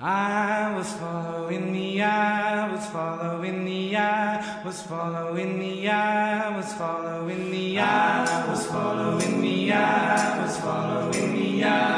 I was following the eye, was following the eye, was following the eye, was following the eye, was following the eye, was following the eye,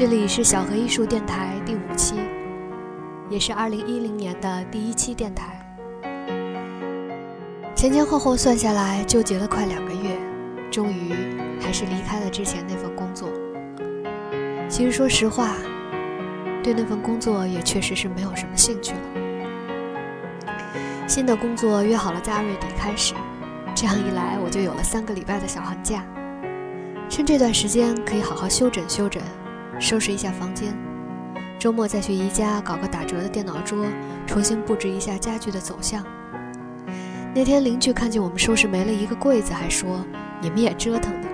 这里是小河艺术电台第五期，也是二零一零年的第一期电台。前前后后算下来，纠结了快两个月，终于还是离开了之前那份工作。其实说实话，对那份工作也确实是没有什么兴趣了。新的工作约好了在二月底开始，这样一来，我就有了三个礼拜的小寒假。趁这段时间，可以好好休整休整，收拾一下房间。周末再去宜家搞个打折的电脑桌，重新布置一下家具的走向。那天邻居看见我们收拾没了一个柜子，还说：“你们也折腾呢。”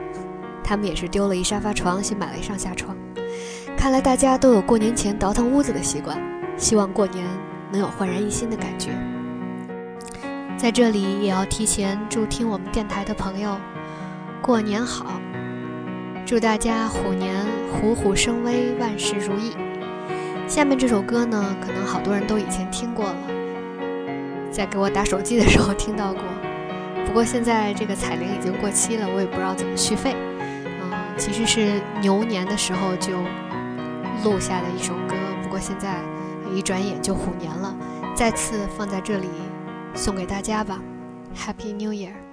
他们也是丢了一沙发床，新买了一上下床。看来大家都有过年前倒腾屋子的习惯，希望过年能有焕然一新的感觉。在这里也要提前祝听我们电台的朋友过年好，祝大家虎年虎虎生威，万事如意。下面这首歌呢，可能好多人都以前听过了，在给我打手机的时候听到过。不过现在这个彩铃已经过期了，我也不知道怎么续费。嗯，其实是牛年的时候就录下的一首歌，不过现在一转眼就虎年了，再次放在这里送给大家吧，Happy New Year！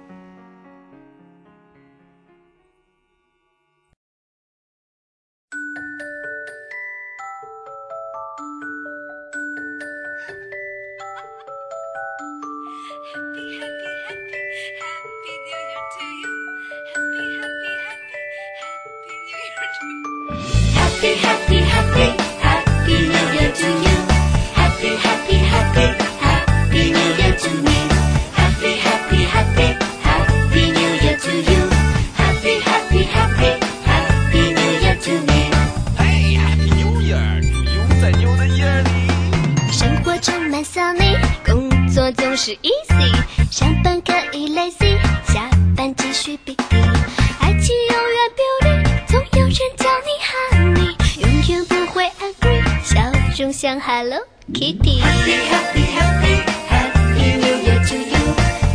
像 Hello Kitty。 Happy, happy, happy, happy New Year to you.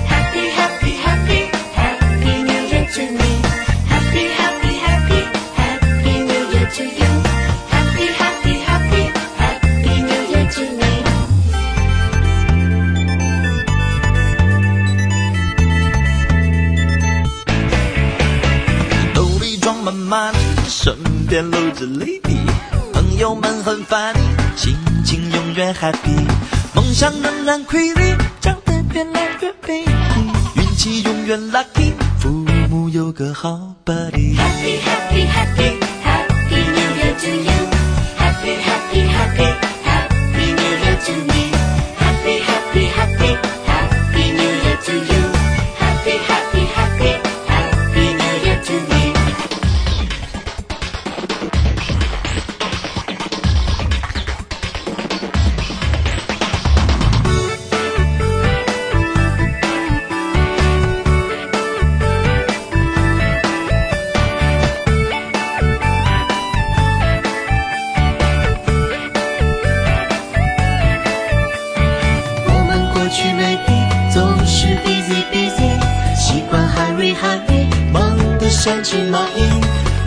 Happy, happy, happy, happy New Year to me. Happy, happy, happy, happy New Year to you. Happy, happy, happy, happy New Year to me. 兜里装满 money，身边搂着 lady，朋友们很 funny，心情 永远 happy，梦想仍然瑰丽，长得越来越美丽，运气永远 lucky，父母有个好 buddy。Happy, happy, happy, happy New Year to you. Happy, happy, happy, happy 得像只蚂蚁。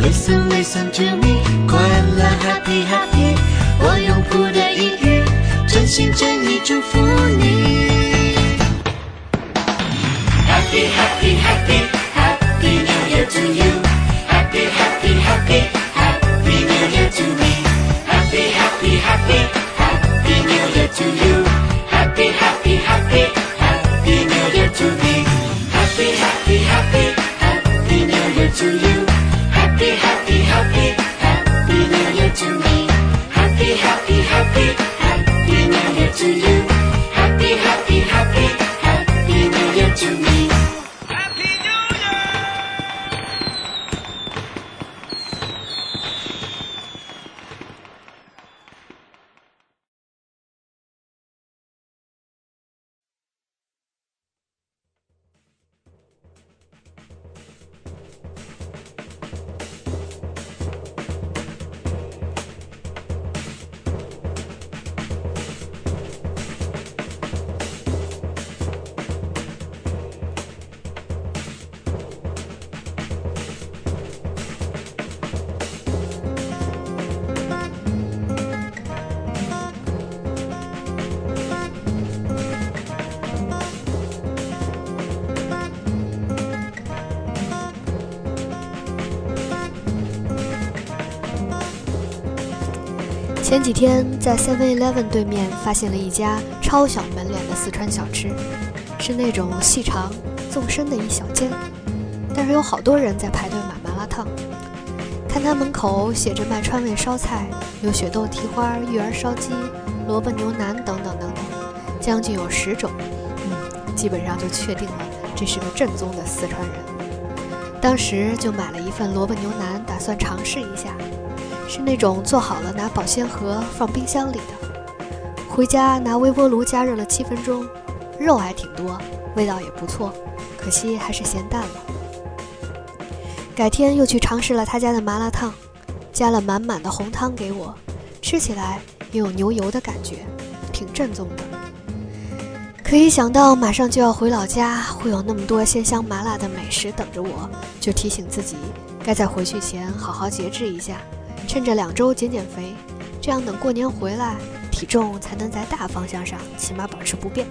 Listen listen to me，快乐 happy happy，我用谱的英语，真心真意祝福前几天在 Seven Eleven 对面发现了一家超小门脸的四川小吃，是那种细长纵深的一小间，但是有好多人在排队买麻辣烫。看他门口写着卖川味烧菜，有雪豆蹄花、芋儿烧鸡、萝卜牛腩等等等等，将近有十种。嗯，基本上就确定了这是个正宗的四川人。当时就买了一份萝卜牛腩，打算尝试一下。是那种做好了拿保鲜盒放冰箱里的，回家拿微波炉加热了七分钟，肉还挺多，味道也不错，可惜还是咸淡了。改天又去尝试了他家的麻辣烫，加了满满的红汤给我，吃起来也有牛油的感觉，挺正宗的。可一想到马上就要回老家，会有那么多鲜香麻辣的美食等着我，就提醒自己该在回去前好好节制一下。趁着两周减减肥，这样等过年回来，体重才能在大方向上起码保持不变。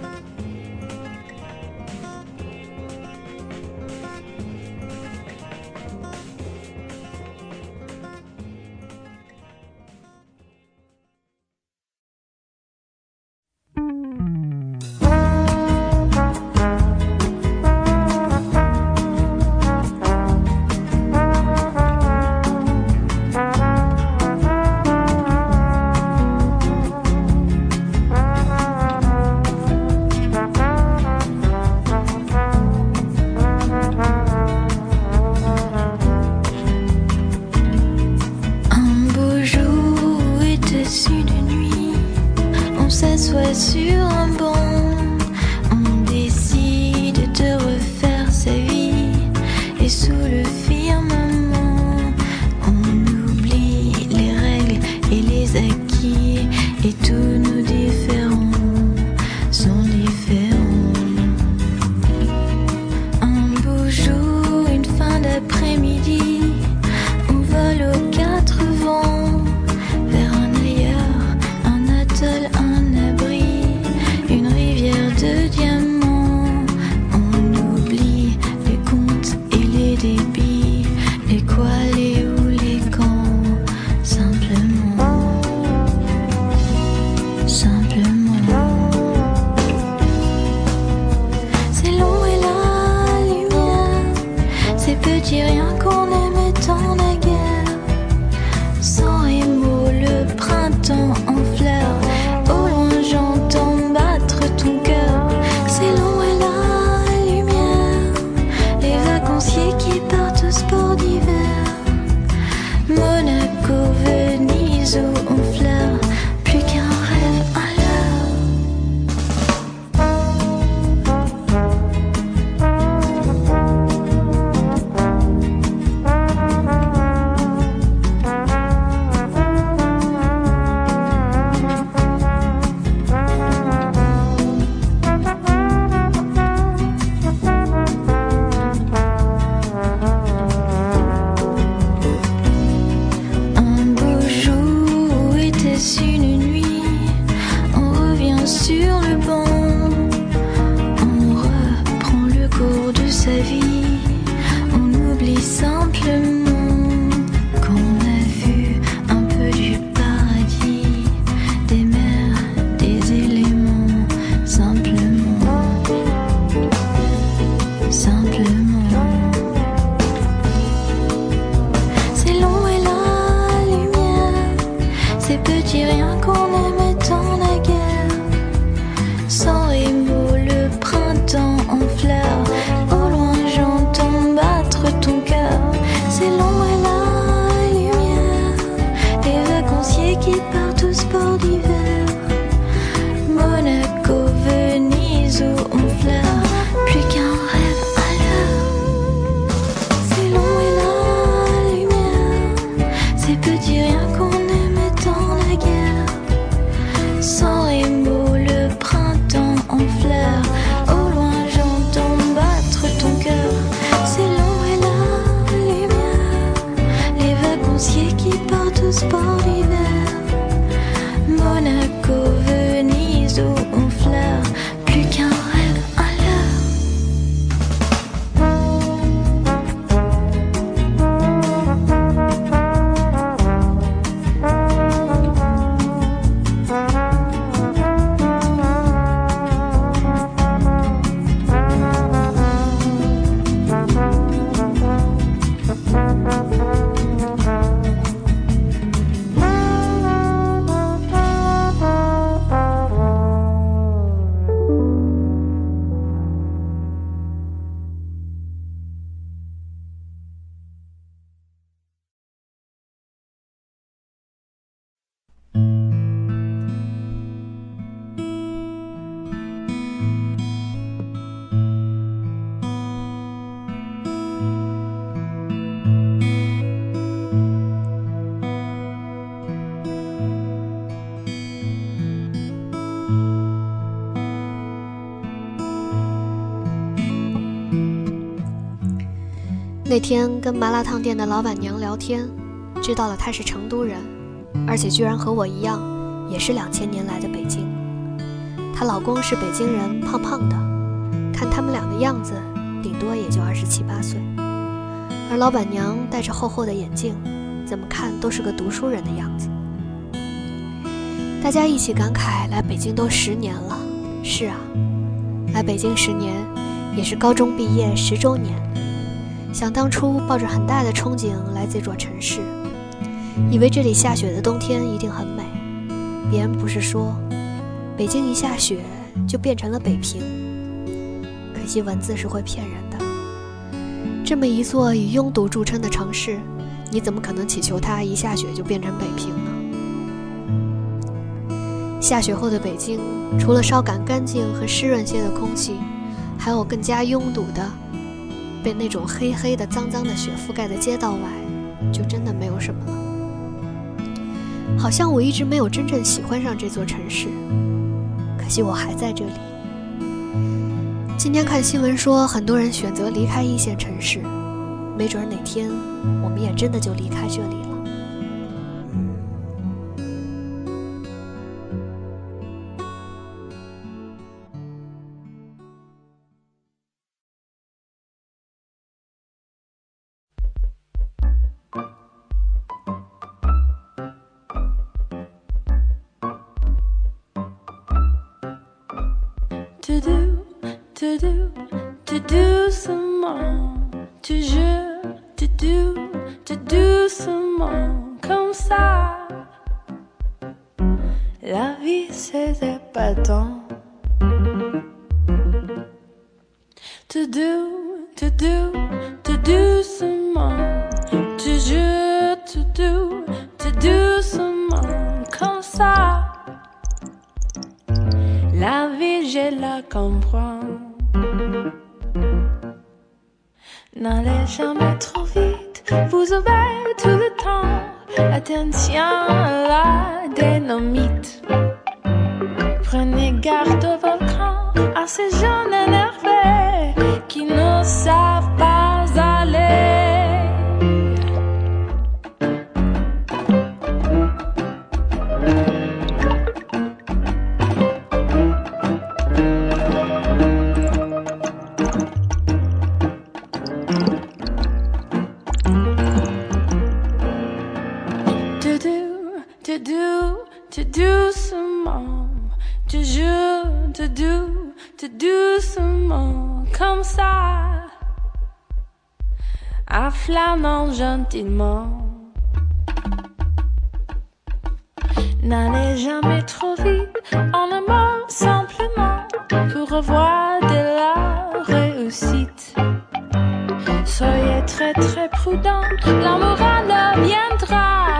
那天跟麻辣烫店的老板娘聊天，知道了她是成都人，而且居然和我一样，也是两千年来的北京。她老公是北京人，胖胖的，看他们俩的样子，顶多也就二十七八岁。而老板娘戴着厚厚的眼镜，怎么看都是个读书人的样子。大家一起感慨，来北京都十年了。是啊，来北京十年，也是高中毕业十周年。想当初抱着很大的憧憬来这座城市，以为这里下雪的冬天一定很美。别人不是说，北京一下雪就变成了北平？可惜文字是会骗人的。这么一座以拥堵著称的城市，你怎么可能祈求它一下雪就变成北平呢？下雪后的北京，除了稍感干净和湿润些的空气，还有更加拥堵的。被那种黑黑的、脏脏的雪覆盖的街道外，就真的没有什么了。好像我一直没有真正喜欢上这座城市，可惜我还在这里。今天看新闻说，很多人选择离开一线城市，没准哪天我们也真的就离开这里了。Te do, te do, te doucement, toujours, te do, te doucement, comme ça. La vie c'est épatant. Te do, passejar. Soyez très très prudents, la morale viendra.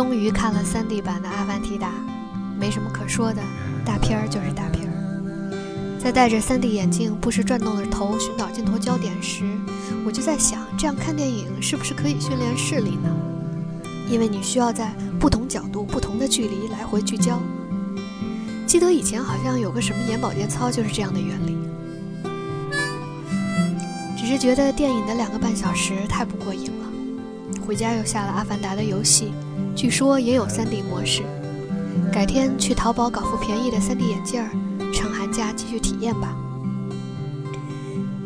终于看了 3D 版的《阿凡提达》，没什么可说的，大片儿就是大片儿。在戴着 3D 眼镜不时转动着头寻找镜头焦点时，我就在想，这样看电影是不是可以训练视力呢？因为你需要在不同角度、不同的距离来回聚焦。记得以前好像有个什么眼保健操就是这样的原理。只是觉得电影的两个半小时太不过瘾了，回家又下了《阿凡达》的游戏。据说也有 3D 模式，改天去淘宝搞副便宜的 3D 眼镜儿，趁寒假继续体验吧。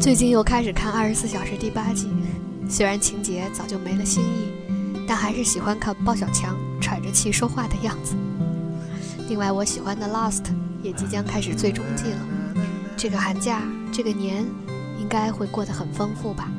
最近又开始看《二十四小时》第八季，虽然情节早就没了新意，但还是喜欢看包小强喘着气说话的样子。另外，我喜欢的《Lost》也即将开始最终季了，这个寒假，这个年，应该会过得很丰富吧。